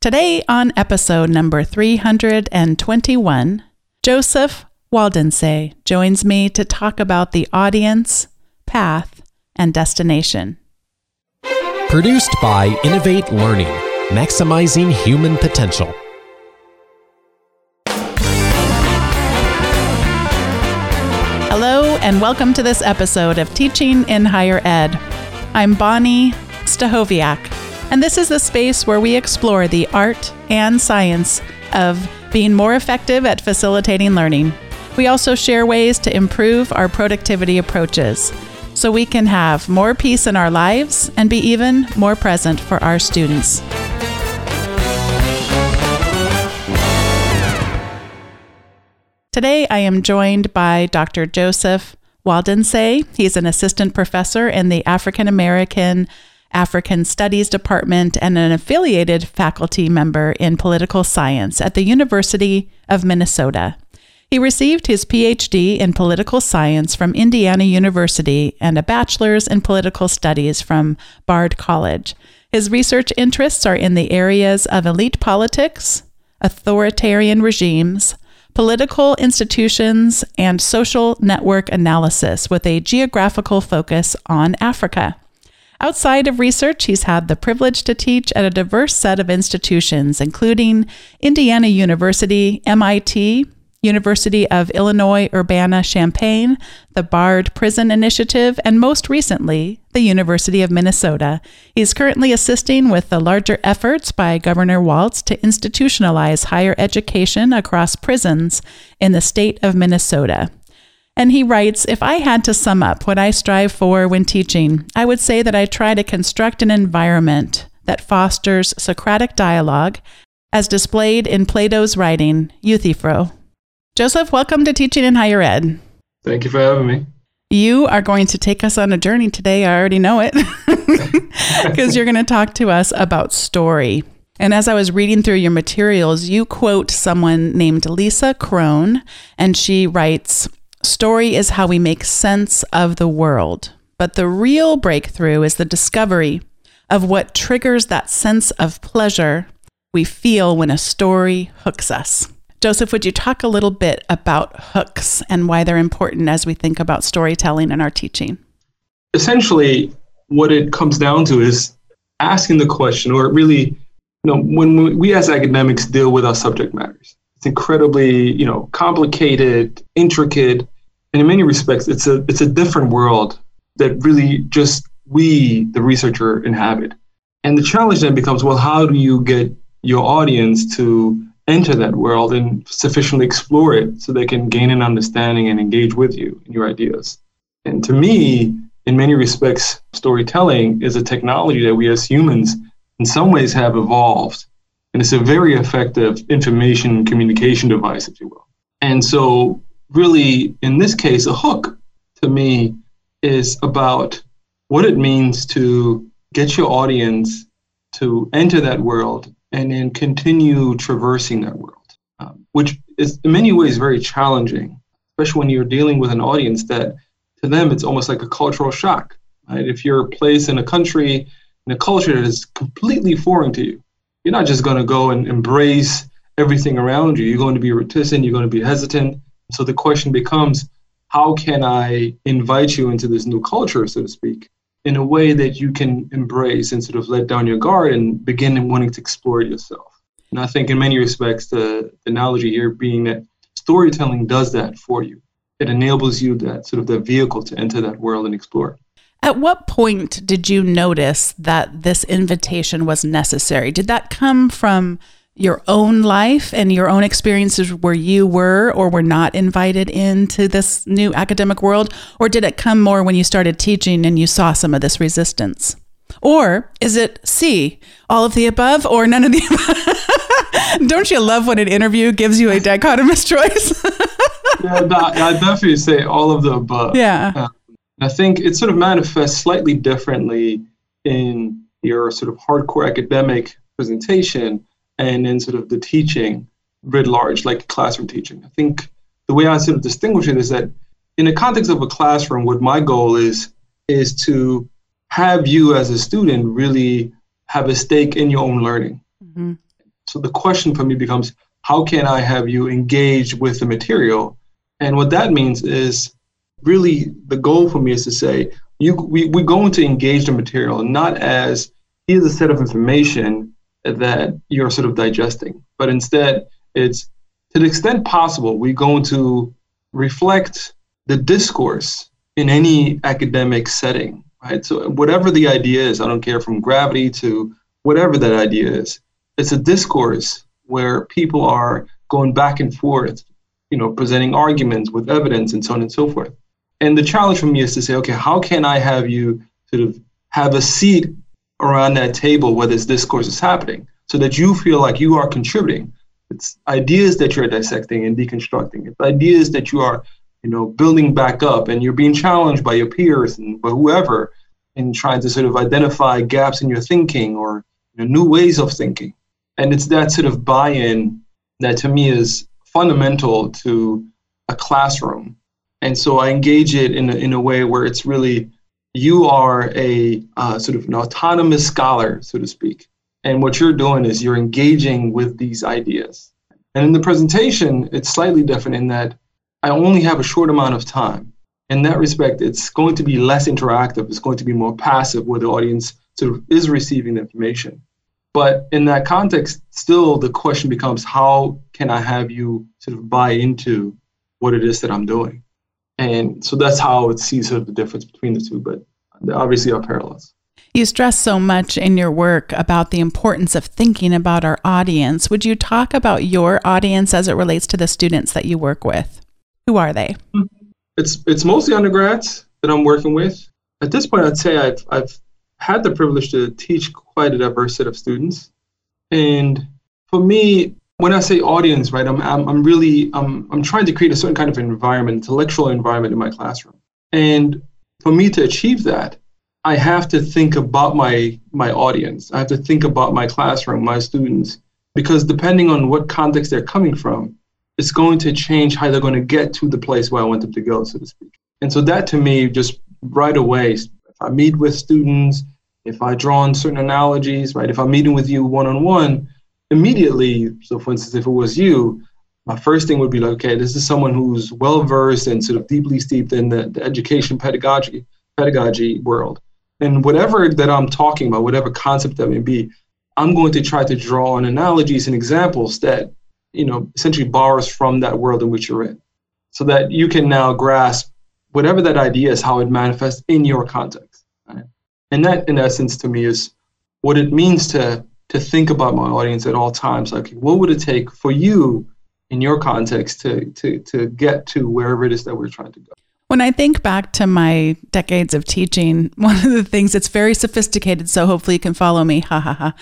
Today, on episode number 321, Joseph Waldense joins me to talk about the audience, path, and destination. Produced by Innovate Learning, maximizing human potential. Hello, and welcome to this episode of Teaching in Higher Ed. I'm Bonni Stachowiak and this is the space where we explore the art and science of being more effective at facilitating learning. We also share ways to improve our productivity approaches so we can have more peace in our lives and be even more present for our students. Today, I am joined by Dr. Joseph Waldense. He's an assistant professor in the African American African Studies Department and an affiliated faculty member in political science at the University of Minnesota. He received his PhD in political science from Indiana University and a bachelor's in political studies from Bard College. His research interests are in the areas of elite politics, authoritarian regimes, political institutions, and social network analysis with a geographical focus on Africa. Outside of research, he's had the privilege to teach at a diverse set of institutions, including Indiana University, MIT, University of Illinois Urbana Champaign, the Bard Prison Initiative, and most recently, the University of Minnesota. He's currently assisting with the larger efforts by Governor Walz to institutionalize higher education across prisons in the state of Minnesota. And he writes If I had to sum up what I strive for when teaching, I would say that I try to construct an environment that fosters Socratic dialogue as displayed in Plato's writing, Euthyphro. Joseph, welcome to Teaching in Higher Ed. Thank you for having me. You are going to take us on a journey today. I already know it because you're going to talk to us about story. And as I was reading through your materials, you quote someone named Lisa Cron, and she writes Story is how we make sense of the world. But the real breakthrough is the discovery of what triggers that sense of pleasure we feel when a story hooks us. Joseph, would you talk a little bit about hooks and why they're important as we think about storytelling in our teaching? Essentially, what it comes down to is asking the question, or really, you know, when we as academics deal with our subject matters, it's incredibly, you know, complicated, intricate, and in many respects, it's a it's a different world that really just we, the researcher, inhabit. And the challenge then becomes, well, how do you get your audience to enter that world and sufficiently explore it so they can gain an understanding and engage with you and your ideas? And to me, in many respects, storytelling is a technology that we as humans, in some ways, have evolved and it's a very effective information communication device, if you will. And so, really, in this case, a hook to me is about what it means to get your audience to enter that world and then continue traversing that world, um, which is in many ways very challenging, especially when you're dealing with an audience that to them it's almost like a cultural shock. Right? If you're placed in a country, in a culture that is completely foreign to you, you're not just going to go and embrace everything around you. You're going to be reticent, you're going to be hesitant. So the question becomes how can I invite you into this new culture, so to speak, in a way that you can embrace and sort of let down your guard and begin wanting to explore yourself? And I think in many respects, the, analogy here being that storytelling does that for you. It enables you that sort of the vehicle to enter that world and explore. At what point did you notice that this invitation was necessary? Did that come from your own life and your own experiences where you were or were not invited into this new academic world? Or did it come more when you started teaching and you saw some of this resistance? Or is it C, all of the above or none of the above? Don't you love when an interview gives you a dichotomous choice? yeah, I definitely say all of the above. Yeah. Uh, I think it sort of manifests slightly differently in your sort of hardcore academic presentation and in sort of the teaching writ large, like classroom teaching. I think the way I sort of distinguish it is that in the context of a classroom, what my goal is is to have you as a student really have a stake in your own learning. Mm-hmm. So the question for me becomes, how can I have you engage with the material? And what that means is really the goal for me is to say, you, we, we're going to engage the material not as here's a set of information that you're sort of digesting, but instead it's to the extent possible, we're going to reflect the discourse in any academic setting, right? So whatever the idea is, I don't care from gravity to whatever that idea is, it's a discourse where people are going back and forth, you know, presenting arguments with evidence and so on and so forth. And the challenge for me is to say, okay, how can I have you sort of have a seat around that table where this discourse is happening so that you feel like you are contributing it's ideas that you're dissecting and deconstructing. It's ideas that you are, you know, building back up, and you're being challenged by your peers and by whoever, in trying to sort of identify gaps in your thinking or you know, new ways of thinking. And it's that sort of buy-in that to me is fundamental to a classroom. And so I engage it in a, in a way where it's really you are a uh, sort of an autonomous scholar, so to speak. And what you're doing is you're engaging with these ideas. And in the presentation, it's slightly different in that I only have a short amount of time. In that respect, it's going to be less interactive. It's going to be more passive where the audience sort of is receiving the information. But in that context, still the question becomes how can I have you sort of buy into what it is that I'm doing? And so that's how I would see sort of the difference between the two, but there obviously are parallels. You stress so much in your work about the importance of thinking about our audience. Would you talk about your audience as it relates to the students that you work with? Who are they? It's it's mostly undergrads that I'm working with. At this point, I'd say I've I've had the privilege to teach quite a diverse set of students, and for me, when I say audience, right, I'm I'm, I'm really I'm I'm trying to create a certain kind of environment, intellectual environment in my classroom, and for me to achieve that, I have to think about my my audience. I have to think about my classroom, my students, because depending on what context they're coming from, it's going to change how they're going to get to the place where I want them to go, so to speak. And so that to me, just right away, if I meet with students, if I draw on certain analogies, right, if I'm meeting with you one on one, immediately, so for instance, if it was you, my first thing would be like, okay, this is someone who's well versed and sort of deeply steeped in the, the education pedagogy pedagogy world and whatever that I'm talking about, whatever concept that may be, I'm going to try to draw on analogies and examples that, you know, essentially borrows from that world in which you're in. So that you can now grasp whatever that idea is, how it manifests in your context. Right? And that, in essence, to me, is what it means to to think about my audience at all times. Like, what would it take for you in your context to to to get to wherever it is that we're trying to go? When I think back to my decades of teaching, one of the things it's very sophisticated, so hopefully you can follow me. Ha ha ha.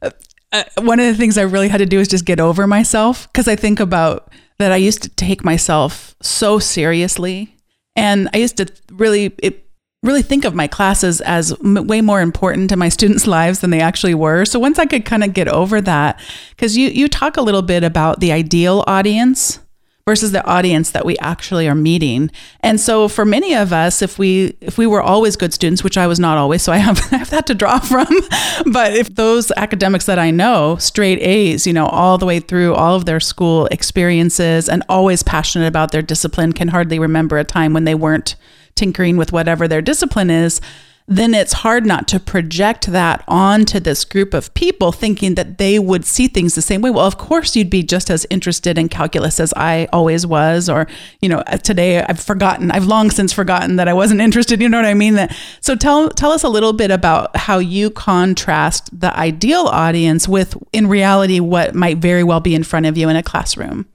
Uh, uh, one of the things I really had to do is just get over myself because I think about that I used to take myself so seriously, and I used to really it, really think of my classes as m- way more important in my students' lives than they actually were. So once I could kind of get over that, because you you talk a little bit about the ideal audience versus the audience that we actually are meeting. And so for many of us, if we if we were always good students, which I was not always, so I have, I have that to draw from. but if those academics that I know, straight A's, you know, all the way through all of their school experiences and always passionate about their discipline, can hardly remember a time when they weren't tinkering with whatever their discipline is then it's hard not to project that onto this group of people thinking that they would see things the same way. Well, of course you'd be just as interested in calculus as I always was or, you know, uh, today I've forgotten, I've long since forgotten that I wasn't interested, you know what I mean? That so tell tell us a little bit about how you contrast the ideal audience with in reality what might very well be in front of you in a classroom.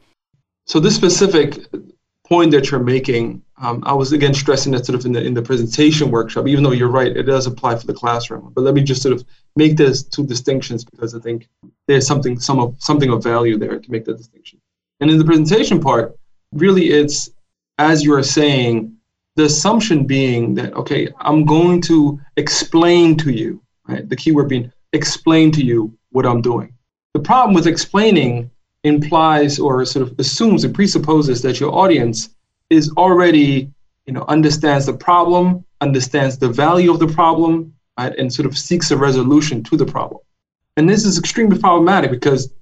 So this specific point that you're making um, I was again stressing that sort of in the in the presentation workshop, even though you're right, it does apply for the classroom. But let me just sort of make those two distinctions because I think there's something some of something of value there to make that distinction. And in the presentation part, really it's as you are saying, the assumption being that okay, I'm going to explain to you, right? The keyword being explain to you what I'm doing. The problem with explaining implies or sort of assumes and presupposes that your audience is already, you know, understands the problem, understands the value of the problem, right, and sort of seeks a resolution to the problem. And this is extremely problematic because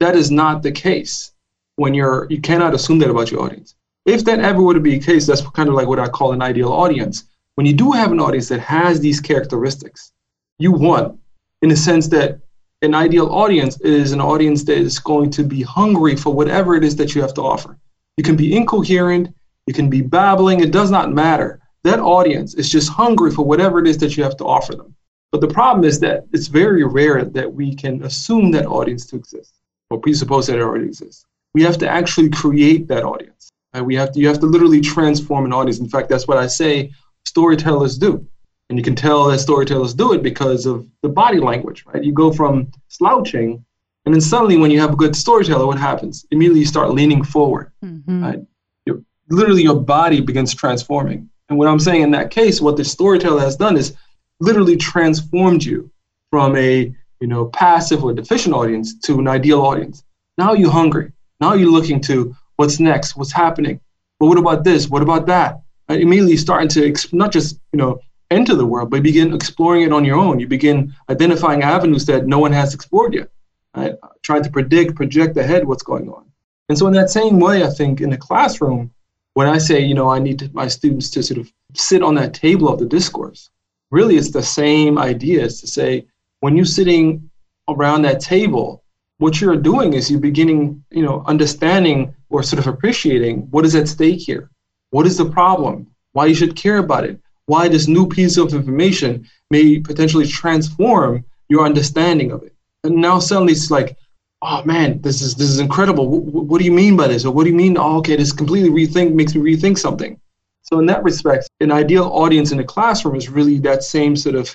that is not the case when you're you cannot assume that about your audience. If that ever were to be the case, that's kind of like what I call an ideal audience. When you do have an audience that has these characteristics, you won in the sense that an ideal audience is an audience that is going to be hungry for whatever it is that you have to offer. You can be incoherent, you can be babbling, it does not matter. That audience is just hungry for whatever it is that you have to offer them. But the problem is that it's very rare that we can assume that audience to exist or presuppose that it already exists. We have to actually create that audience. Right? We have to, you have to literally transform an audience. In fact, that's what I say storytellers do. And you can tell that storytellers do it because of the body language, right? You go from slouching, and then suddenly when you have a good storyteller, what happens? Immediately you start leaning forward. Mm-hmm. Right? You're, literally your body begins transforming. And what I'm saying in that case, what the storyteller has done is literally transformed you from a you know passive or deficient audience to an ideal audience. Now you're hungry. Now you're looking to what's next, what's happening. But what about this? What about that? Right? Immediately starting to exp- not just you know enter the world, but begin exploring it on your own. You begin identifying avenues that no one has explored yet. Right? Trying to predict, project ahead what's going on. And so in that same way, I think in the classroom, when I say, you know, I need to, my students to sort of sit on that table of the discourse, really it's the same idea is to say, when you're sitting around that table, what you're doing is you're beginning, you know, understanding or sort of appreciating what is at stake here. What is the problem? Why you should care about it? Why this new piece of information may potentially transform your understanding of it. And now suddenly it's like, oh man, this is this is incredible. What, what do you mean by this? Or what do you mean? Oh, okay, this completely rethink makes me rethink something. So in that respect, an ideal audience in the classroom is really that same sort of.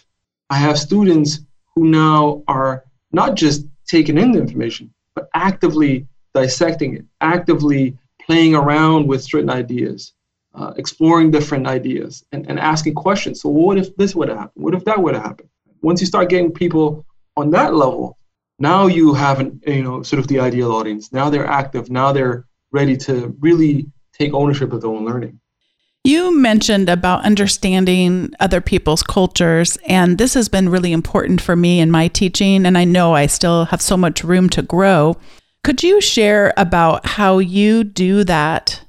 I have students who now are not just taking in the information, but actively dissecting it, actively playing around with certain ideas, uh, exploring different ideas, and, and asking questions. So, what if this would happen? What if that would happen? Once you start getting people on that level, now you have an, you know, sort of the ideal audience. Now they're active. Now they're ready to really take ownership of their own learning. You mentioned about understanding other people's cultures, and this has been really important for me in my teaching, and I know I still have so much room to grow. Could you share about how you do that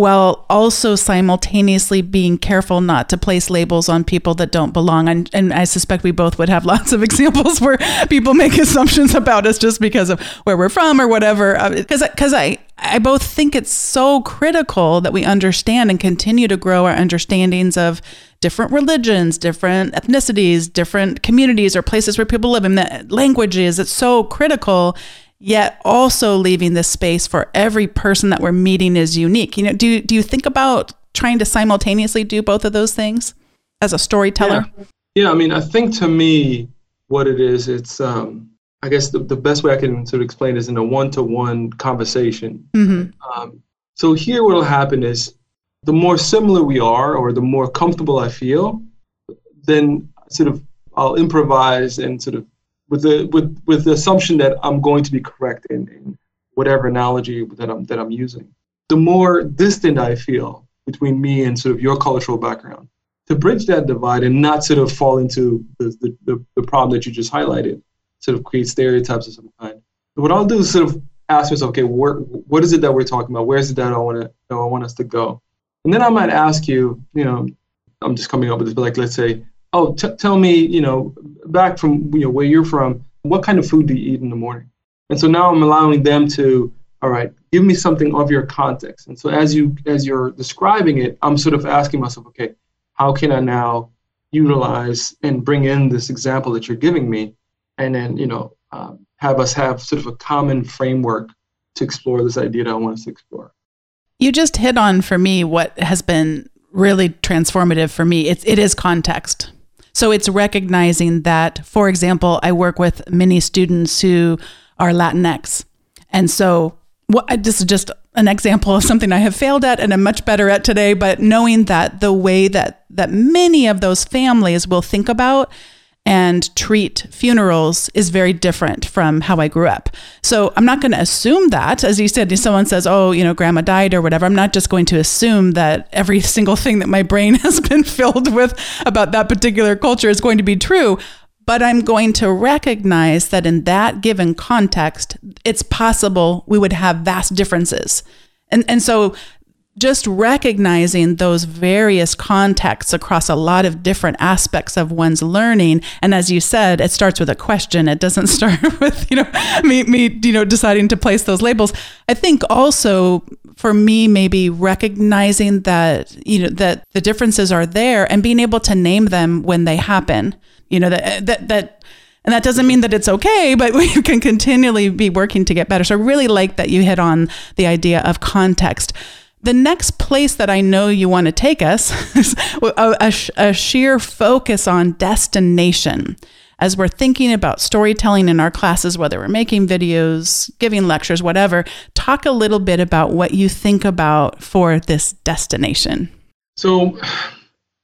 while also simultaneously being careful not to place labels on people that don't belong. And, and, I suspect we both would have lots of examples where people make assumptions about us just because of where we're from or whatever. Because uh, because I I both think it's so critical that we understand and continue to grow our understandings of different religions, different ethnicities, different communities or places where people live, and languages. It's so critical yet also leaving this space for every person that we're meeting is unique. You know, do do you think about trying to simultaneously do both of those things as a storyteller? Yeah, yeah I mean, I think to me, what it is, it's um, I guess the, the best way I can sort of explain is in a one-to-one conversation. Mm-hmm. Um, so here, what will happen is the more similar we are, or the more comfortable I feel, then sort of I'll improvise and sort of with the with with the assumption that I'm going to be correct in, in whatever analogy that I'm that I'm using. The more distant I feel between me and sort of your cultural background, to bridge that divide and not sort of fall into the, the, the, problem that you just highlighted, sort of create stereotypes of some kind. what I'll do is sort of ask myself, okay, where, what is it that we're talking about? Where is it that I want to I want us to go? And then I might ask you, you know, I'm just coming up with this, but like let's say, oh, t- tell me, you know, back from you know where you're from, what kind of food do you eat in the morning? And so now I'm allowing them to, all right, give me something of your context. And so as you as you're describing it, I'm sort of asking myself, okay, how can I now utilize and bring in this example that you're giving me, and then you know um, have us have sort of a common framework to explore this idea that I want us to explore. You just hit on for me what has been really transformative for me. It's it is context. So it's recognizing that, for example, I work with many students who are Latinx. And so what, this is just an example of something I have failed at and I'm much better at today, but knowing that the way that, that many of those families will think about and treat funerals is very different from how I grew up. So I'm not going to assume that, as you said, if someone says, oh, you know, grandma died or whatever, I'm not just going to assume that every single thing that my brain has been filled with about that particular culture is going to be true. but I'm going to recognize that in that given context, it's possible we would have vast differences. And, and so just recognizing those various contexts across a lot of different aspects of one's learning and as you said it starts with a question it doesn't start with you know me, me you know deciding to place those labels i think also for me maybe recognizing that you know that the differences are there and being able to name them when they happen you know that that that and that doesn't mean that it's okay, but we can continually be working to get better. So I really like that you hit on the idea of context. The next place that I know you want to take us is a, a, a sheer focus on destination. As we're thinking about storytelling in our classes, whether we're making videos, giving lectures, whatever, talk a little bit about what you think about for this destination. So,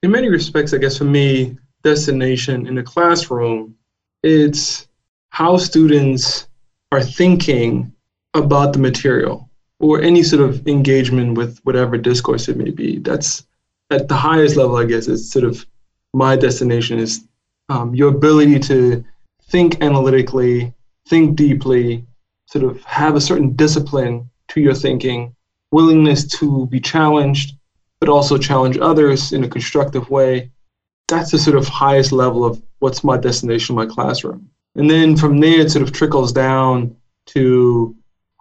in many respects, I guess for me, destination in the classroom, it's how students are thinking about the material or any sort of engagement with whatever discourse it may be. That's at the highest level, I guess, is sort of my destination is um, your ability to think analytically, think deeply, sort of have a certain discipline to your thinking, willingness to be challenged, but also challenge others in a constructive way. That's the sort of highest level of what's my destination in my classroom. And then from there, it sort of trickles down to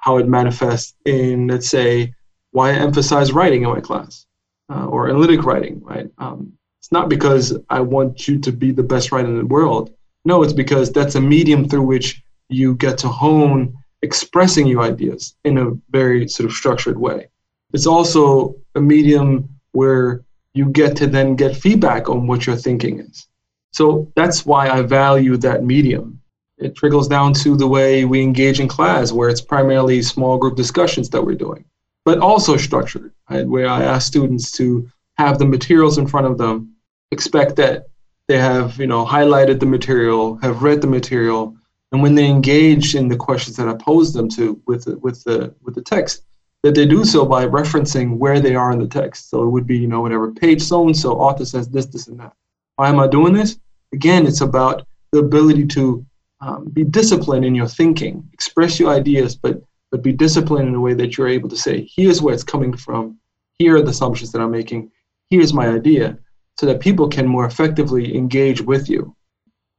how it manifests in, let's say, why I emphasize writing in my class uh, or analytic writing, right? Um, it's not because I want you to be the best writer in the world. No, it's because that's a medium through which you get to hone expressing your ideas in a very sort of structured way. It's also a medium where you get to then get feedback on what your thinking is. So that's why I value that medium it trickles down to the way we engage in class, where it's primarily small group discussions that we're doing, but also structured, right? where I ask students to have the materials in front of them, expect that they have, you know, highlighted the material, have read the material, and when they engage in the questions that I pose them to with the, with the with the text, that they do so by referencing where they are in the text. So it would be, you know, whatever page so and so author says this, this, and that. Why am I doing this? Again, it's about the ability to um, be disciplined in your thinking, express your ideas, but but be disciplined in a way that you're able to say, here's where it's coming from, here are the assumptions that I'm making, here's my idea, so that people can more effectively engage with you.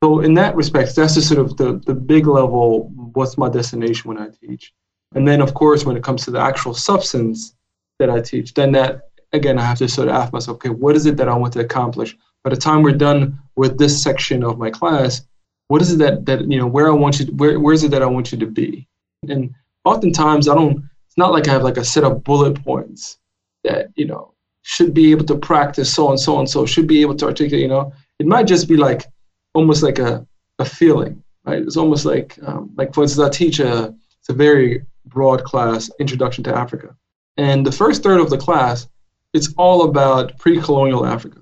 So in that respect, that's just sort of the, the big level, what's my destination when I teach. And then of course, when it comes to the actual substance that I teach, then that again I have to sort of ask myself, okay, what is it that I want to accomplish? By the time we're done with this section of my class, what is it that that you know where I want you to, where where is it that I want you to be? And oftentimes I don't it's not like I have like a set of bullet points that, you know, should be able to practice so and so and so, should be able to articulate, you know. It might just be like almost like a, a feeling, right? It's almost like um, like for instance I teach a it's a very broad class, Introduction to Africa. And the first third of the class, it's all about pre-colonial Africa.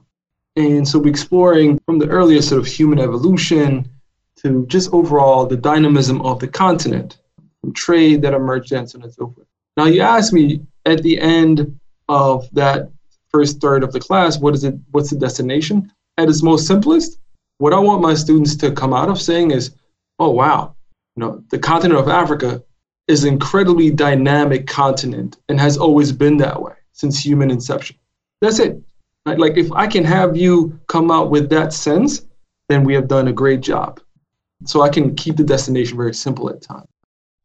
And so we're exploring from the earliest sort of human evolution to just overall the dynamism of the continent, from trade that emerged and so on and so forth. Now, you ask me at the end of that first third of the class, what is it? What's the destination? At its most simplest, what I want my students to come out of saying is, "Oh wow, you know, the continent of Africa is an incredibly dynamic continent and has always been that way since human inception." That's it. Like if I can have you come out with that sense, then we have done a great job so I can keep the destination very simple at times.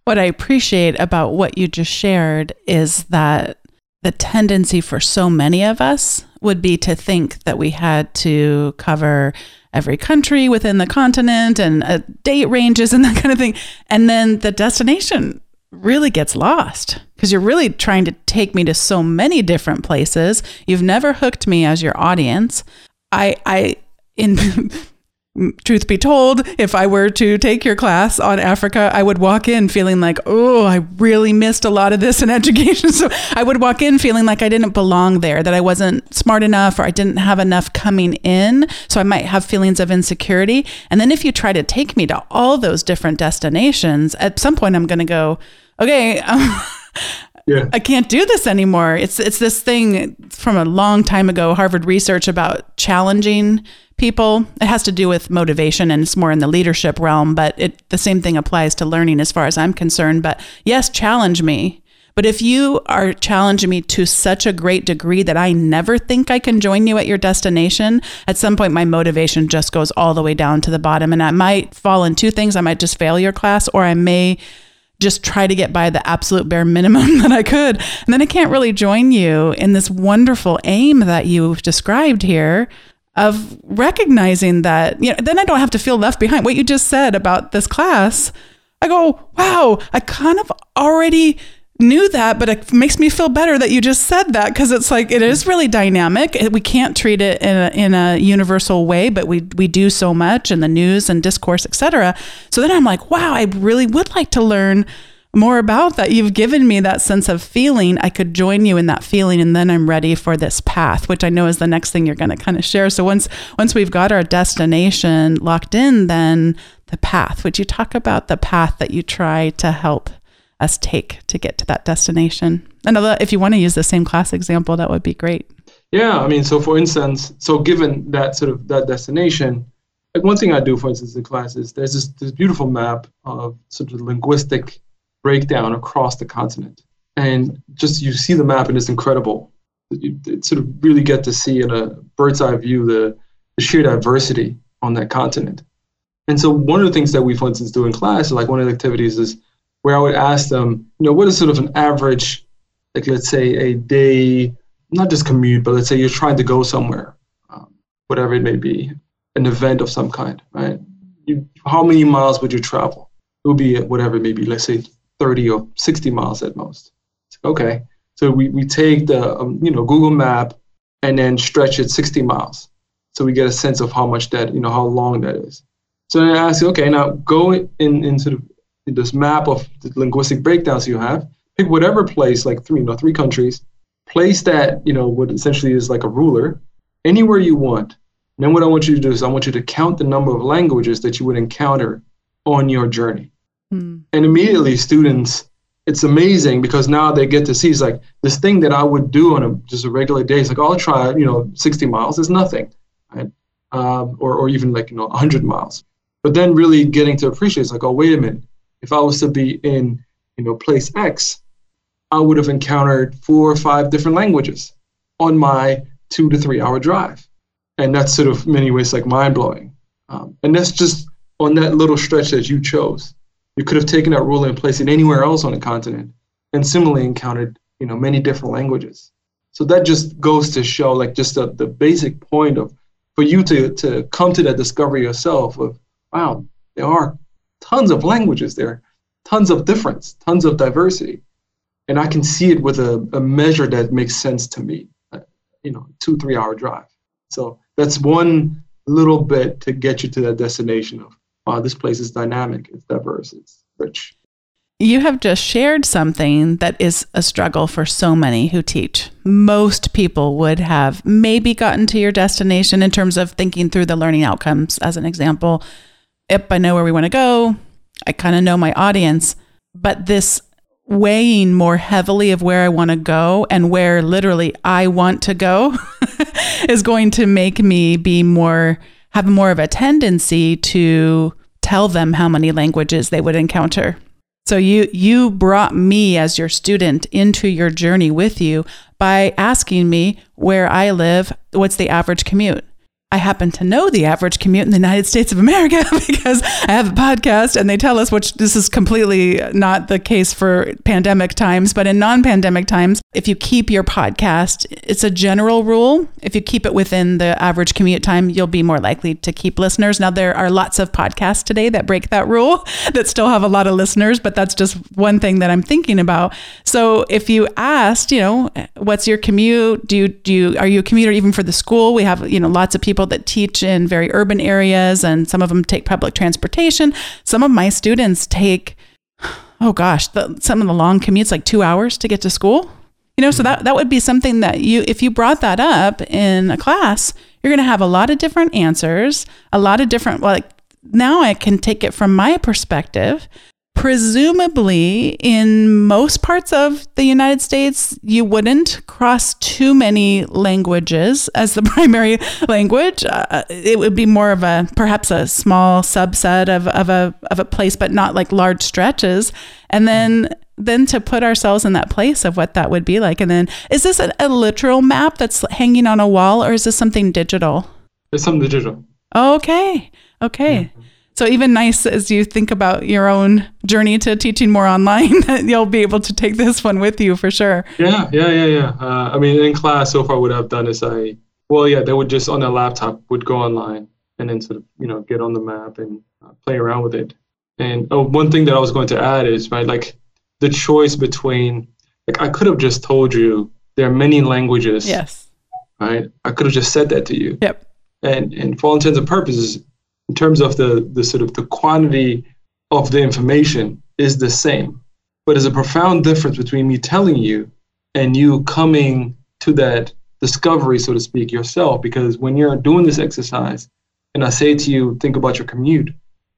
What I appreciate about what you just shared is that the tendency for so many of us would be to think that we had to cover every country within the continent and uh, date ranges and that kind of thing. And then the destination really gets lost because you're really trying to take me to so many different places. You've never hooked me as your audience. I, I, in truth be told, if I were to take your class on Africa, I would walk in feeling like, oh, I really missed a lot of this in education. So I would walk in feeling like I didn't belong there, that I wasn't smart enough or I didn't have enough coming in. So I might have feelings of insecurity. And then if you try to take me to all those different destinations, at some point I'm going to go, okay. Um, Yeah. I can't do this anymore. It's it's this thing from a long time ago, Harvard research about challenging people. It has to do with motivation and it's more in the leadership realm, but it the same thing applies to learning as far as I'm concerned. But yes, challenge me. But if you are challenging me to such a great degree that I never think I can join you at your destination, at some point my motivation just goes all the way down to the bottom. And I might fall in two things. I might just fail your class, or I may just try to get by the absolute bare minimum that I could. And then I can't really join you in this wonderful aim that you've described here of recognizing that, you know, then I don't have to feel left behind. What you just said about this class, I go, wow, I kind of already knew that, but it makes me feel better that you just said that because it's like it is really dynamic. We can't treat it in a, in a universal way, but we we do so much in the news and discourse, etc. So then I'm like, wow, I really would like to learn more about that. You've given me that sense of feeling. I could join you in that feeling, and then I'm ready for this path, which I know is the next thing you're going to kind of share. So once once we've got our destination locked in, then the path. Would you talk about the path that you try to help us take to get to that destination. Another, if you want to use the same class example, that would be great. Yeah, I mean, so for instance, so given that sort of that destination, like one thing I do, for instance, in class is there's this, this beautiful map of sort of linguistic breakdown across the continent, and just you see the map and it's incredible. You sort of really get to see in a bird's eye view the, the sheer diversity on that continent. And so one of the things that we, for instance, do in class, like one of the activities is where I would ask them, you know, what is sort of an average, like let's say a day, not just commute, but let's say you're trying to go somewhere, um, whatever it may be, an event of some kind, right? You, how many miles would you travel? It would be whatever it may be, let's say 30 or 60 miles at most. Okay, so we, we take the um, you know Google Map and then stretch it 60 miles, so we get a sense of how much that you know how long that is. So then I ask okay, now go in, in sort of this map of the linguistic breakdowns you have, pick whatever place, like three, you know, three countries, place that, you know, what essentially is like a ruler anywhere you want. And then what I want you to do is I want you to count the number of languages that you would encounter on your journey. Mm. And immediately students, it's amazing because now they get to see it's like this thing that I would do on a just a regular day. It's like I'll try, you know, 60 miles is nothing, right? Um, or or even like you know 100 miles. But then really getting to appreciate it's like oh wait a minute, if I was to be in, you know, place X, I would have encountered four or five different languages on my two to three hour drive. And that's sort of many ways like mind blowing. Um, and that's just on that little stretch that you chose. You could have taken that ruler and placed it anywhere else on the continent and similarly encountered, you know, many different languages. So that just goes to show like just the, the basic point of for you to, to come to that discovery yourself of, wow, there are tons of languages there, tons of difference, tons of diversity. And I can see it with a, a measure that makes sense to me, uh, you know, two, three hour drive. So that's one little bit to get you to that destination of, wow, this place is dynamic, it's diverse, it's rich. You have just shared something that is a struggle for so many who teach. Most people would have maybe gotten to your destination in terms of thinking through the learning outcomes, as an example, yep, I know where we want to go. I kind of know my audience. But this weighing more heavily of where I want to go and where literally I want to go is going to make me be more, have more of a tendency to tell them how many languages they would encounter. So you you brought me as your student into your journey with you by asking me where I live, what's the average commute? I happen to know the average commute in the United States of America because I have a podcast and they tell us, which this is completely not the case for pandemic times, but in non pandemic times, if you keep your podcast, it's a general rule. If you keep it within the average commute time, you'll be more likely to keep listeners. Now, there are lots of podcasts today that break that rule that still have a lot of listeners, but that's just one thing that I'm thinking about. So if you asked, you know, what's your commute? Do you, do you, are you a commuter even for the school? We have, you know, lots of people people that teach in very urban areas, and some of them take public transportation. Some of my students take, oh gosh, the, some of the long commutes, like two hours to get to school. You know, so that, that would be something that you, if you brought that up in a class, you're going to have a lot of different answers, a lot of different, like now I can take it from my perspective, presumably in most parts of the United States, you wouldn't cross too many languages as the primary language. Uh, it would be more of a perhaps a small subset of, of a of a place, but not like large stretches. And then then to put ourselves in that place of what that would be like. And then is this a, a literal map that's hanging on a wall or is this something digital? It's something digital. Okay. Okay. Mm-hmm. So even nice as you think about your own journey to teaching more online, that you'll be able to take this one with you for sure. Yeah, yeah, yeah, yeah. Uh, I mean, in class so far, what I've done is I, well, yeah, they would just on their laptop would go online and then sort of you know get on the map and uh, play around with it. And oh, one thing that I was going to add is right, like the choice between like I could have just told you there are many languages. Yes. Right. I could have just said that to you. Yep. And and for all intents and purposes, in terms of the, the sort of the quantity of the information is the same. But there's a profound difference between me telling you and you coming to that discovery, so to speak, yourself. Because when you're doing this exercise and I say to you, think about your commute,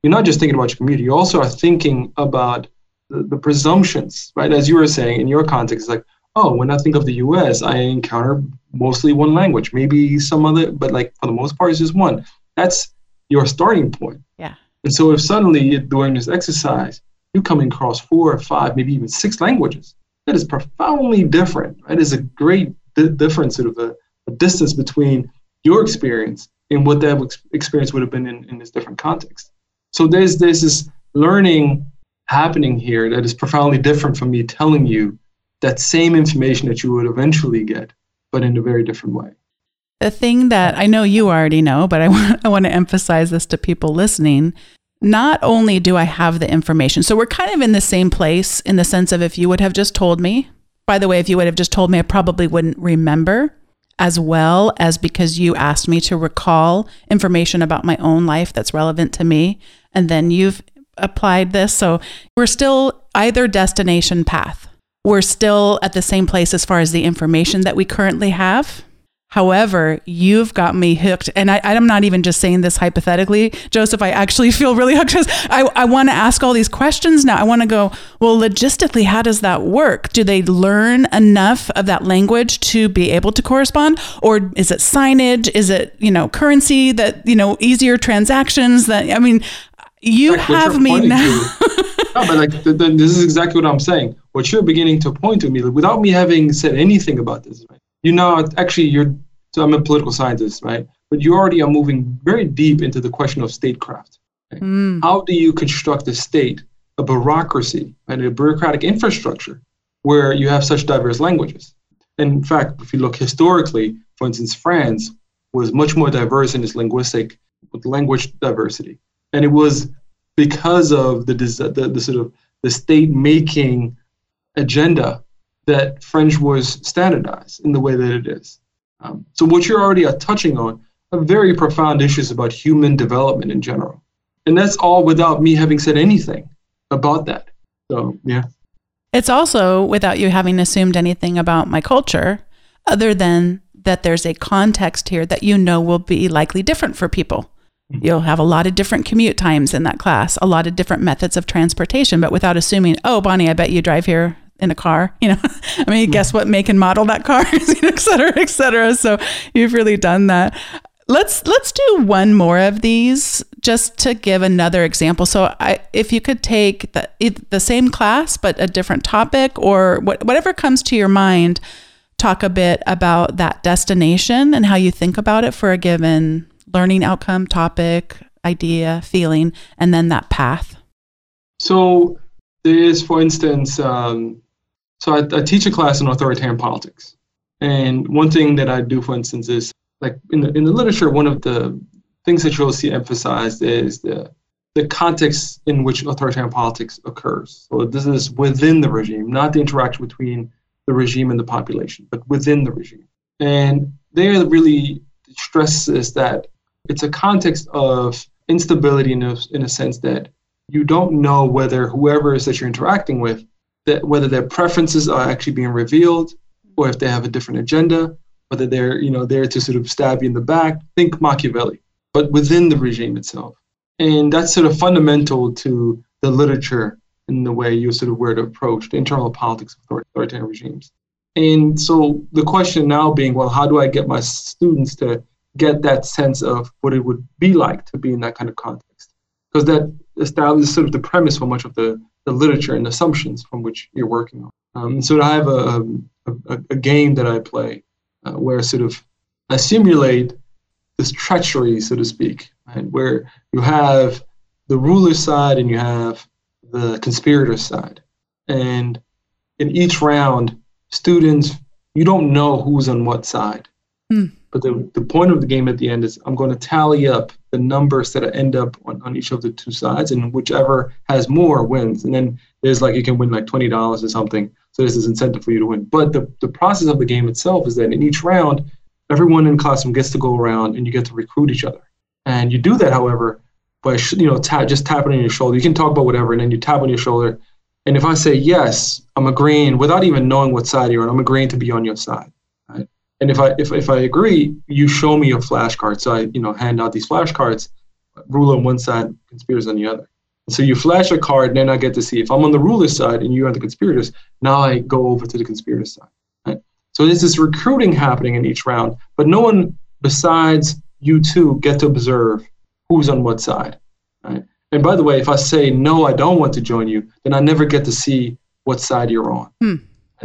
you're not just thinking about your commute, you also are thinking about the, the presumptions, right? As you were saying in your context, it's like, oh, when I think of the US, I encounter mostly one language, maybe some other, but like for the most part, it's just one. That's your starting point. Yeah. And so if suddenly you're doing this exercise you come across four or five, maybe even six languages, that is profoundly different. Right? There's a great di- difference, sort of a, a, distance between your experience and what that experience would have been in, in this different context. So there's there's this learning happening here that is profoundly different from me telling you that same information that you would eventually get, but in a very different way. The thing that I know you already know, but I want, I want to emphasize this to people listening. Not only do I have the information, so we're kind of in the same place in the sense of if you would have just told me, by the way, if you would have just told me, I probably wouldn't remember as well as because you asked me to recall information about my own life that's relevant to me. And then you've applied this. So we're still either destination path. We're still at the same place as far as the information that we currently have. However, you've got me hooked. And I, am not even just saying this hypothetically, Joseph. I actually feel really hooked I, I want to ask all these questions now. I want to go, well, logistically, how does that work? Do they learn enough of that language to be able to correspond? Or is it signage? Is it, you know, currency that, you know, easier transactions that, I mean, you have me now. no, but like the, the, this is exactly what I'm saying. What you're beginning to point to me, like, without me having said anything about this, right? You know, actually, you're. So I'm a political scientist, right? But you already are moving very deep into the question of statecraft. Right? Mm. How do you construct a state, a bureaucracy, and a bureaucratic infrastructure where you have such diverse languages? In fact, if you look historically, for instance, France was much more diverse in its linguistic with language diversity, and it was because of the, the, the sort of the state making agenda that French was standardized in the way that it is. Um, so what you're already uh, touching on are very profound issues about human development in general. And that's all without me having said anything about that. So, yeah. It's also without you having assumed anything about my culture, other than that there's a context here that you know will be likely different for people. Mm-hmm. You'll have a lot of different commute times in that class, a lot of different methods of transportation, but without assuming, oh, Bonni, I bet you drive here in a car, you know, I mean, guess what make and model that car is, you know, et cetera, et cetera. So you've really done that. Let's let's do one more of these just to give another example. So I, if you could take the the same class but a different topic or what, whatever comes to your mind, talk a bit about that destination and how you think about it for a given learning outcome, topic, idea, feeling, and then that path. So there is, for instance, um, so I, I teach a class in authoritarian politics. And one thing that I do, for instance, is like in the, in the literature, one of the things that you'll see emphasized is the, the context in which authoritarian politics occurs. So this is within the regime, not the interaction between the regime and the population, but within the regime. And there really stresses that it's a context of instability in a, in a sense that you don't know whether whoever it is that you're interacting with that whether their preferences are actually being revealed or if they have a different agenda, whether they're you know there to sort of stab you in the back. Think Machiavelli, but within the regime itself, and that's sort of fundamental to the literature in the way you sort of were to approach the internal politics of authoritarian regimes. And so the question now being, well, how do I get my students to get that sense of what it would be like to be in that kind of context? Because that establishes sort of the premise for much of the, the literature and assumptions from which you're working on. Um, so I have a, a, a, game that I play uh, where sort of I simulate this treachery, so to speak, right? where you have the ruler side and you have the conspirator side. And in each round, students, you don't know who's on what side. Hmm. But the, the point of the game at the end is I'm going to tally up the numbers that end up on, on each of the two sides, and whichever has more wins. And then there's like you can win like twenty dollars or something. So there's this incentive for you to win. But the, the process of the game itself is that in each round, everyone in classroom gets to go around and you get to recruit each other. And you do that, however, by you know tap, just tapping on your shoulder. You can talk about whatever, and then you tap on your shoulder. And if I say yes, I'm agreeing without even knowing what side you're on. I'm agreeing to be on your side. And if I if, if I agree, you show me a flashcard. So I you know hand out these flashcards, ruler on one side, conspirators on the other. And so you flash a card, and then I get to see if I'm on the ruler side and you're on the conspirators. Now I go over to the conspirator side. Right? So there's this recruiting happening in each round, but no one besides you two get to observe who's on what side. Right? And by the way, if I say no, I don't want to join you, then I never get to see what side you're on. Hmm.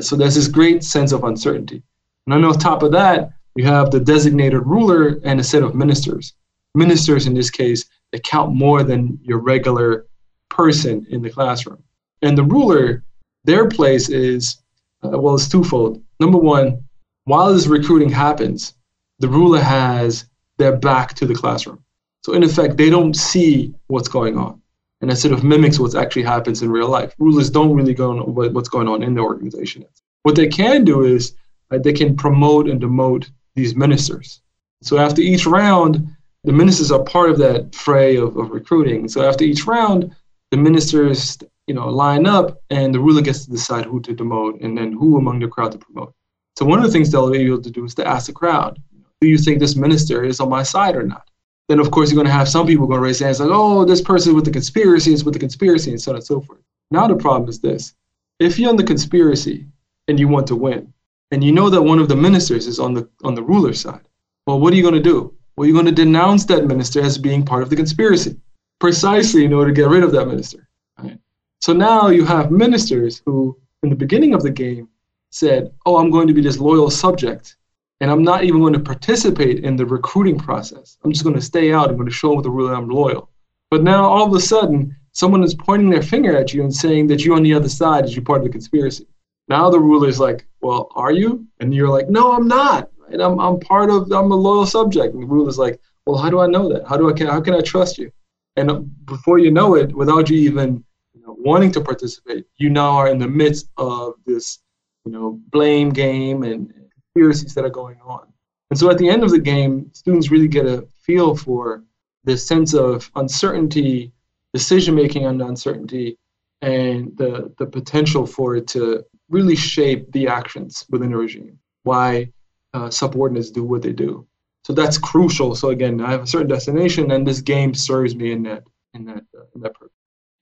So there's this great sense of uncertainty. And then on top of that, you have the designated ruler and a set of ministers. Ministers in this case, they count more than your regular person in the classroom. And the ruler, their place is, uh, well, it's twofold. Number one, while this recruiting happens, the ruler has their back to the classroom. So in effect, they don't see what's going on. And that sort of mimics what actually happens in real life. Rulers don't really go on what's going on in the organization. What they can do is uh, they can promote and demote these ministers. So after each round, the ministers are part of that fray of, of recruiting. So after each round, the ministers you know line up and the ruler gets to decide who to demote and then who among the crowd to promote. So one of the things they'll be able to do is to ask the crowd, do you think this minister is on my side or not? then of course you're going to have some people going to raise hands like, oh, this person with the conspiracy is with the conspiracy and so on and so forth. Now the problem is this. If you're on the conspiracy and you want to win, and you know that one of the ministers is on the on the ruler's side, well, what are you going to do? Well, you're going to denounce that minister as being part of the conspiracy, precisely in order to get rid of that minister. Right? So now you have ministers who, in the beginning of the game, said, "Oh, I'm going to be this loyal subject and I'm not even going to participate in the recruiting process. I'm just going to stay out. I'm going to show the ruler I'm loyal. But now all of a sudden, someone is pointing their finger at you and saying that you're on the other side, that you're part of the conspiracy. Now the ruler is like, well, are you? And you're like, no, I'm not. And I'm, I'm part of, I'm a loyal subject. And the ruler's like, well, how do I know that? How do I, how can I trust you? And before you know it, without you even you know, wanting to participate, you now are in the midst of this, you know, blame game and conspiracies that are going on. And so at the end of the game, students really get a feel for this sense of uncertainty, decision making under uncertainty, and the, the potential for it to really shape the actions within a regime, why uh, subordinates do what they do. So that's crucial. So again, I have a certain destination, and this game serves me in that in that uh, in that purpose.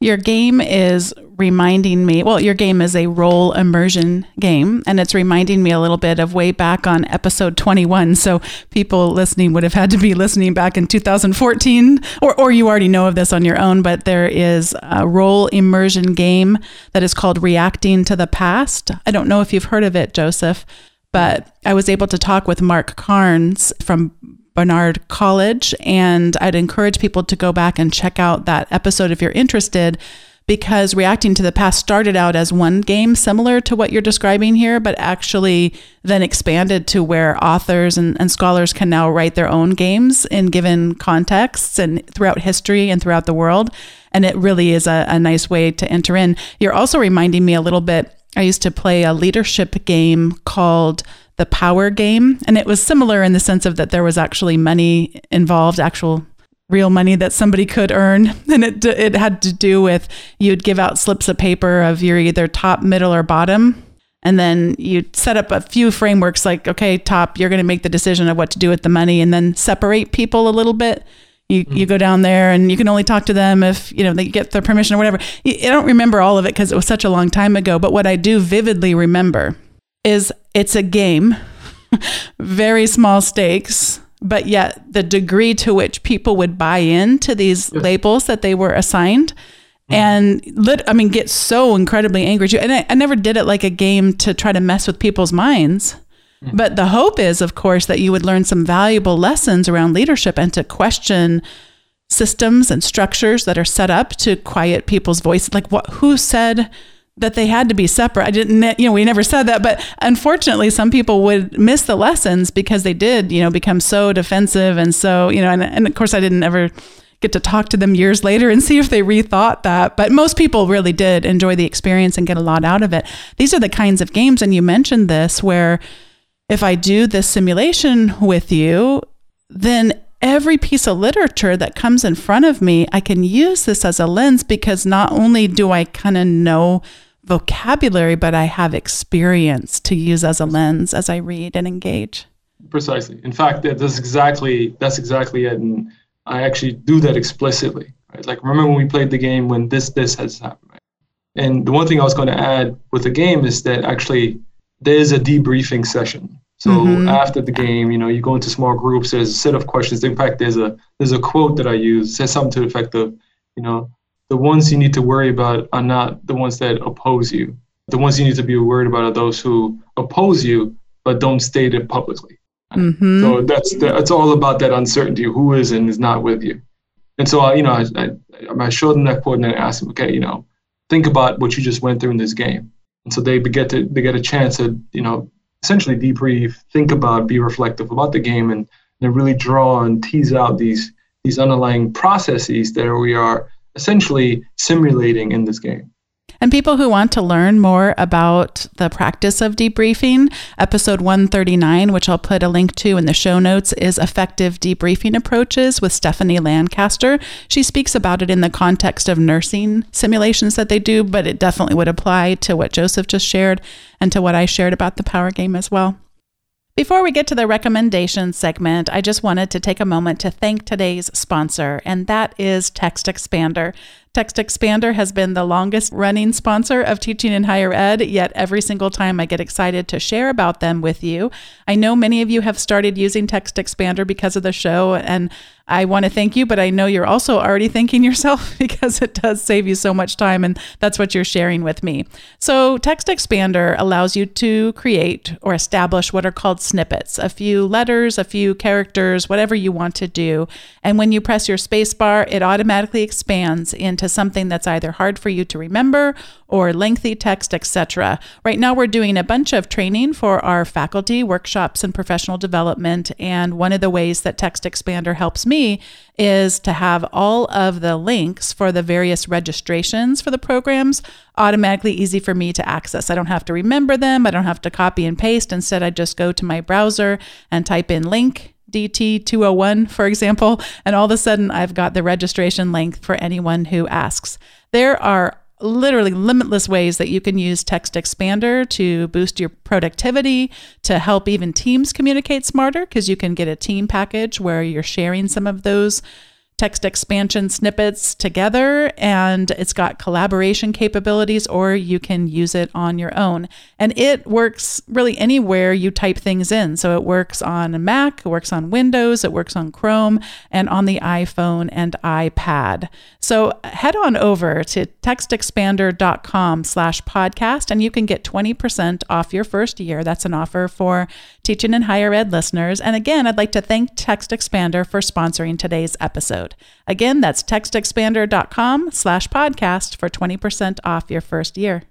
Your game is reminding me, well, your game is a role immersion game, and it's reminding me a little bit of way back on episode 21. So people listening would have had to be listening back in 2014, or, or you already know of this on your own, but there is a role immersion game that is called Reacting to the Past. I don't know if you've heard of it, Joseph, but I was able to talk with Mark Carnes from Barnard College. And I'd encourage people to go back and check out that episode if you're interested, because Reacting to the Past started out as one game similar to what you're describing here, but actually then expanded to where authors and, and scholars can now write their own games in given contexts and throughout history and throughout the world. And it really is a, a nice way to enter in. You're also reminding me a little bit. I used to play a leadership game called the power game. And it was similar in the sense of that there was actually money involved, actual real money that somebody could earn. And it, it had to do with you'd give out slips of paper of your either top, middle, or bottom. And then you set up a few frameworks like, okay, top, you're going to make the decision of what to do with the money and then separate people a little bit You, Mm-hmm. you go down there and you can only talk to them if you know they get their permission or whatever. I don't remember all of it because it was such a long time ago. But what I do vividly remember is it's a game, very small stakes, but yet the degree to which people would buy into these labels that they were assigned mm-hmm. and lit, I mean, get so incredibly angry. at you. And I, I never did it like a game to try to mess with people's minds. Mm-hmm. But the hope is, of course, that you would learn some valuable lessons around leadership and to question systems and structures that are set up to quiet people's voices. Like what, who said that they had to be separate? I didn't, you know, we never said that, but unfortunately some people would miss the lessons because they did, you know, become so defensive. And so, you know, and, and of course I didn't ever get to talk to them years later and see if they rethought that. But most people really did enjoy the experience and get a lot out of it. These are the kinds of games, and you mentioned this, where if I do this simulation with you, then every piece of literature that comes in front of me, I can use this as a lens because not only do I kind of know vocabulary, but I have experience to use as a lens as I read and engage. Precisely. In fact, that's exactly that's exactly it, and I actually do that explicitly. Right? Like remember when we played the game when this this has happened. Right? And the one thing I was going to add with the game is that actually there's a debriefing session. So Mhm. after the game, you know, you go into small groups. There's a set of questions. In fact, there's a there's a quote that I use it says something to the effect of, you know, the ones you need to worry about are not the ones that oppose you. The ones you need to be worried about are those who oppose you but don't state it publicly. hmm So that's that's all about that uncertainty. Who is and is not with you. And so I, you know, I, I, I showed them that quote and then I asked them, okay, you know, think about what you just went through in this game. And so they get to they get a chance to you know essentially debrief, think about, be reflective about the game, and then really draw and tease out these these underlying processes that we are essentially simulating in this game. And people who want to learn more about the practice of debriefing, episode 139, which I'll put a link to in the show notes, is Effective Debriefing Approaches with Stephanie Lancaster. She speaks about it in the context of nursing simulations that they do, but it definitely would apply to what Joseph just shared and to what I shared about the power game as well. Before we get to the recommendations segment, I just wanted to take a moment to thank today's sponsor, and that is TextExpander. Text Expander has been the longest running sponsor of teaching in higher ed, yet every single time I get excited to share about them with you. I know many of you have started using TextExpander because of the show, and I want to thank you, but I know you're also already thanking yourself because it does save you so much time, and that's what you're sharing with me. So, TextExpander allows you to create or establish what are called snippets a few letters, a few characters, whatever you want to do. And when you press your spacebar, it automatically expands into something that's either hard for you to remember or lengthy text, etc. Right now, we're doing a bunch of training for our faculty, workshops, and professional development. And one of the ways that TextExpander helps me is to have all of the links for the various registrations for the programs automatically easy for me to access. I don't have to remember them, I don't have to copy and paste. Instead, I just go to my browser and type in link DT201, for example, and all of a sudden I've got the registration link for anyone who asks. There are literally limitless ways that you can use TextExpander to boost your productivity, to help even teams communicate smarter, because you can get a team package where you're sharing some of those text expansion snippets together and it's got collaboration capabilities or you can use it on your own. And it works really anywhere you type things in. So it works on mac it works on windows it works on chrome and on the iphone and ipad. So head on over to textexpander.com slash podcast and you can get 20% off your first year. That's an offer for teaching and higher ed listeners. And again i'd like to thank text expander for sponsoring today's episode Again, that's textexpander.com slash podcast for 20% off your first year.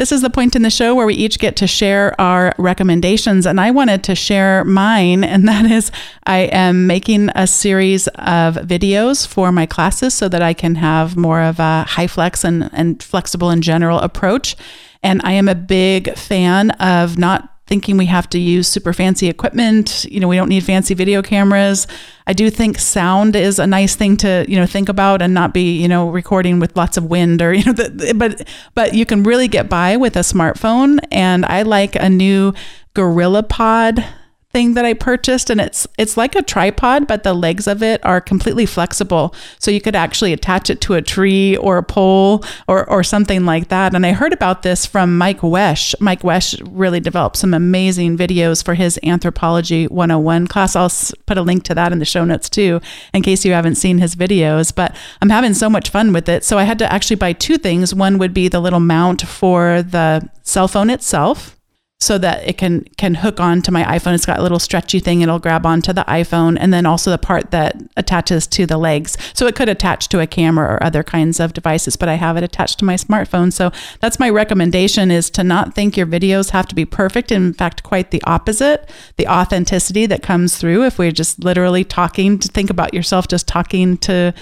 This is the point in the show where we each get to share our recommendations, and I wanted to share mine, and that is I am making a series of videos for my classes so that I can have more of a HyFlex and, and flexible and general approach. And I am a big fan of not thinking we have to use super fancy equipment. You know, we don't need fancy video cameras. I do think sound is a nice thing to, you know, think about and not be, you know, recording with lots of wind or, you know, the, but but you can really get by with a smartphone and I like a new GorillaPod thing that I purchased and it's it's like a tripod but the legs of it are completely flexible. So you could actually attach it to a tree or a pole or or something like that. And I heard about this from Mike Wesch. Mike Wesch really developed some amazing videos for his anthropology 101 class. I'll put a link to that in the show notes too in case you haven't seen his videos but I'm having so much fun with it. So I had to actually buy two things. One would be the little mount for the cell phone itself so that it can can hook on to my iPhone. It's got a little stretchy thing it'll grab onto the iPhone and then also the part that attaches to the legs. So it could attach to a camera or other kinds of devices, but I have it attached to my smartphone. So that's my recommendation is to not think your videos have to be perfect. In fact, quite the opposite. The authenticity that comes through if we're just literally talking to think about yourself just talking to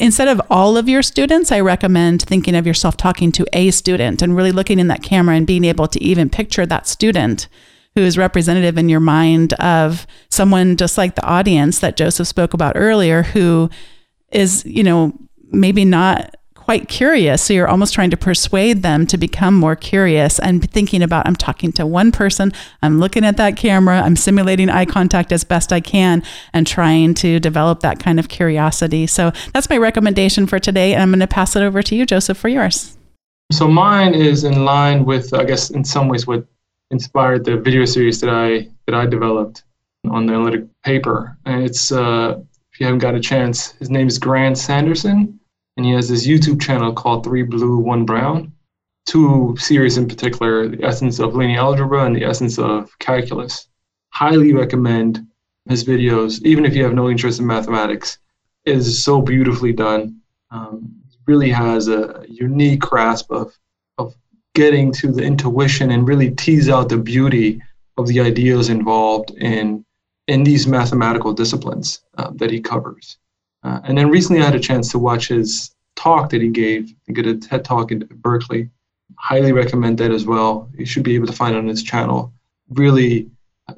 instead of all of your students, I recommend thinking of yourself talking to a student and really looking in that camera and being able to even picture that student who is representative in your mind of someone just like the audience that Joseph spoke about earlier, who is, you know, maybe not quite curious. So you're almost trying to persuade them to become more curious and thinking about, I'm talking to one person, I'm looking at that camera, I'm simulating eye contact as best I can, and trying to develop that kind of curiosity. So that's my recommendation for today. And I'm going to pass it over to you, Joseph, for yours. So mine is in line with, I guess, in some ways, what inspired the video series that I that I developed on the analytic paper. And it's uh, if you haven't got a chance, his name is Grant Sanderson, and he has this YouTube channel called Three Blue, One Brown. Two series in particular, the essence of linear algebra and the essence of calculus. Highly recommend his videos, even if you have no interest in mathematics. It is so beautifully done. Um, really has a unique grasp of of getting to the intuition and really tease out the beauty of the ideas involved in in these mathematical disciplines uh, that he covers. Uh, and then recently I had a chance to watch his talk that he gave, I get a TED talk in Berkeley. Highly recommend that as well. You should be able to find it on his channel. Really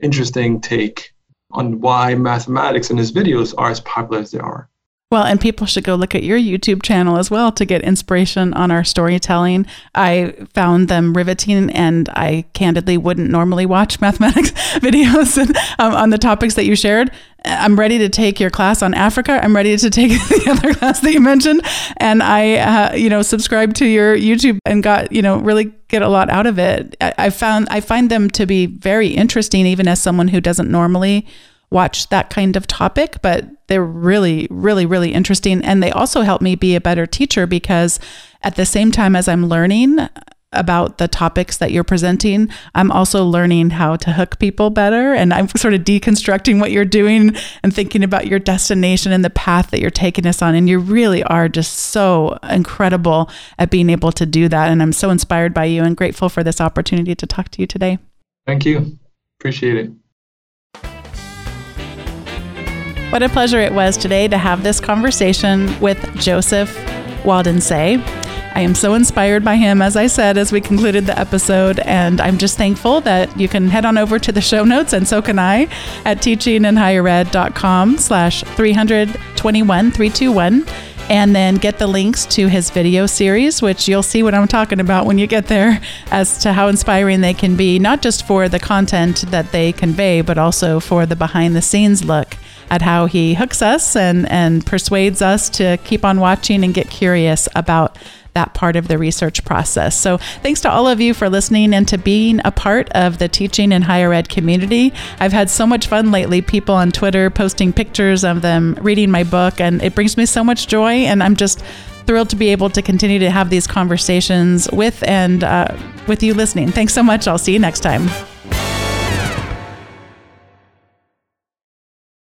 interesting take on why mathematics and his videos are as popular as they are. Well, and people should go look at your YouTube channel as well to get inspiration on our storytelling. I found them riveting, and I candidly wouldn't normally watch mathematics videos um, on the topics that you shared. I'm ready to take your class on Africa. I'm ready to take the other class that you mentioned, and I, uh, you know, subscribed to your YouTube and got, you know, really get a lot out of it. I, I found I find them to be very interesting, even as someone who doesn't normally watch that kind of topic, but they're really, really, really interesting. And they also help me be a better teacher because at the same time as I'm learning about the topics that you're presenting, I'm also learning how to hook people better. And I'm sort of deconstructing what you're doing and thinking about your destination and the path that you're taking us on. And you really are just so incredible at being able to do that. And I'm so inspired by you and grateful for this opportunity to talk to you today. Thank you. Appreciate it. What a pleasure it was today to have this conversation with Joseph Waldense. I am so inspired by him, as I said, as we concluded the episode. And I'm just thankful that you can head on over to the show notes, and so can I, at teachinginhighered.com slash 321 321 and then get the links to his video series, which you'll see what I'm talking about when you get there, as to how inspiring they can be, not just for the content that they convey, but also for the behind the scenes look at how he hooks us and, and persuades us to keep on watching and get curious about that part of the research process. So, thanks to all of you for listening and to being a part of the teaching and higher ed community. I've had so much fun lately, people on Twitter posting pictures of them reading my book, and it brings me so much joy. And I'm just thrilled to be able to continue to have these conversations with and uh, with you listening. Thanks so much. I'll see you next time.